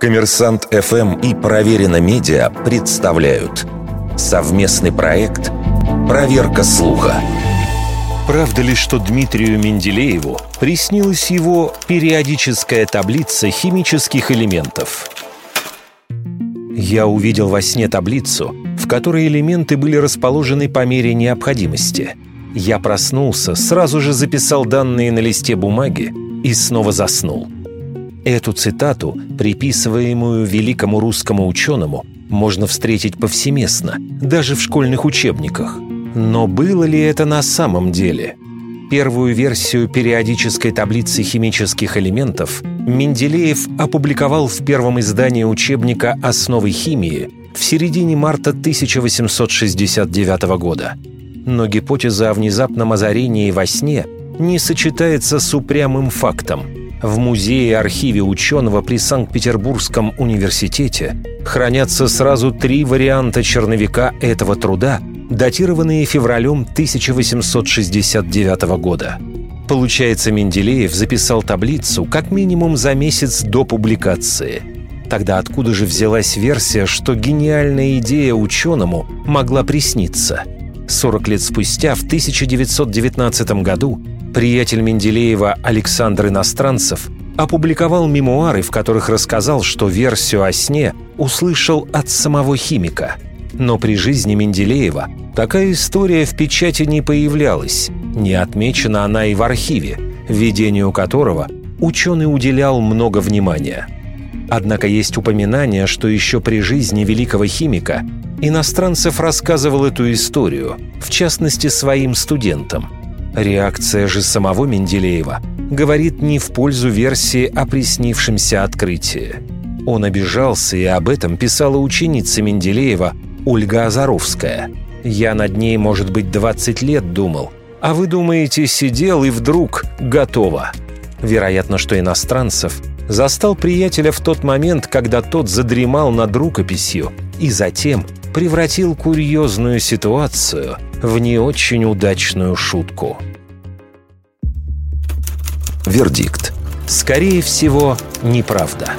Коммерсант ФМ и Проверено Медиа представляют совместный проект «Проверка слуха». Правда ли, что Дмитрию Менделееву приснилась его периодическая таблица химических элементов? Я увидел во сне таблицу, в которой элементы были расположены по мере необходимости. Я проснулся, сразу же записал данные на листе бумаги и снова заснул – Эту цитату, приписываемую великому русскому ученому, можно встретить повсеместно, даже в школьных учебниках. Но было ли это на самом деле? Первую версию периодической таблицы химических элементов Менделеев опубликовал в первом издании учебника «Основы химии» в середине марта 1869 года. Но гипотеза о внезапном озарении во сне не сочетается с упрямым фактом – в музее-архиве ученого при Санкт-Петербургском университете хранятся сразу три варианта черновика этого труда, датированные февралем 1869 года. Получается, Менделеев записал таблицу как минимум за месяц до публикации. Тогда откуда же взялась версия, что гениальная идея ученому могла присниться? 40 лет спустя, в 1919 году, Приятель Менделеева Александр Иностранцев опубликовал мемуары, в которых рассказал, что версию о сне услышал от самого химика. Но при жизни Менделеева такая история в печати не появлялась, не отмечена она и в архиве, ведению которого ученый уделял много внимания. Однако есть упоминание, что еще при жизни великого химика Иностранцев рассказывал эту историю, в частности своим студентам – Реакция же самого Менделеева говорит не в пользу версии о приснившемся открытии. Он обижался, и об этом писала ученица Менделеева Ольга Азаровская. «Я над ней, может быть, 20 лет думал, а вы думаете, сидел и вдруг готово». Вероятно, что иностранцев застал приятеля в тот момент, когда тот задремал над рукописью и затем превратил курьезную ситуацию в не очень удачную шутку. Вердикт. Скорее всего, неправда.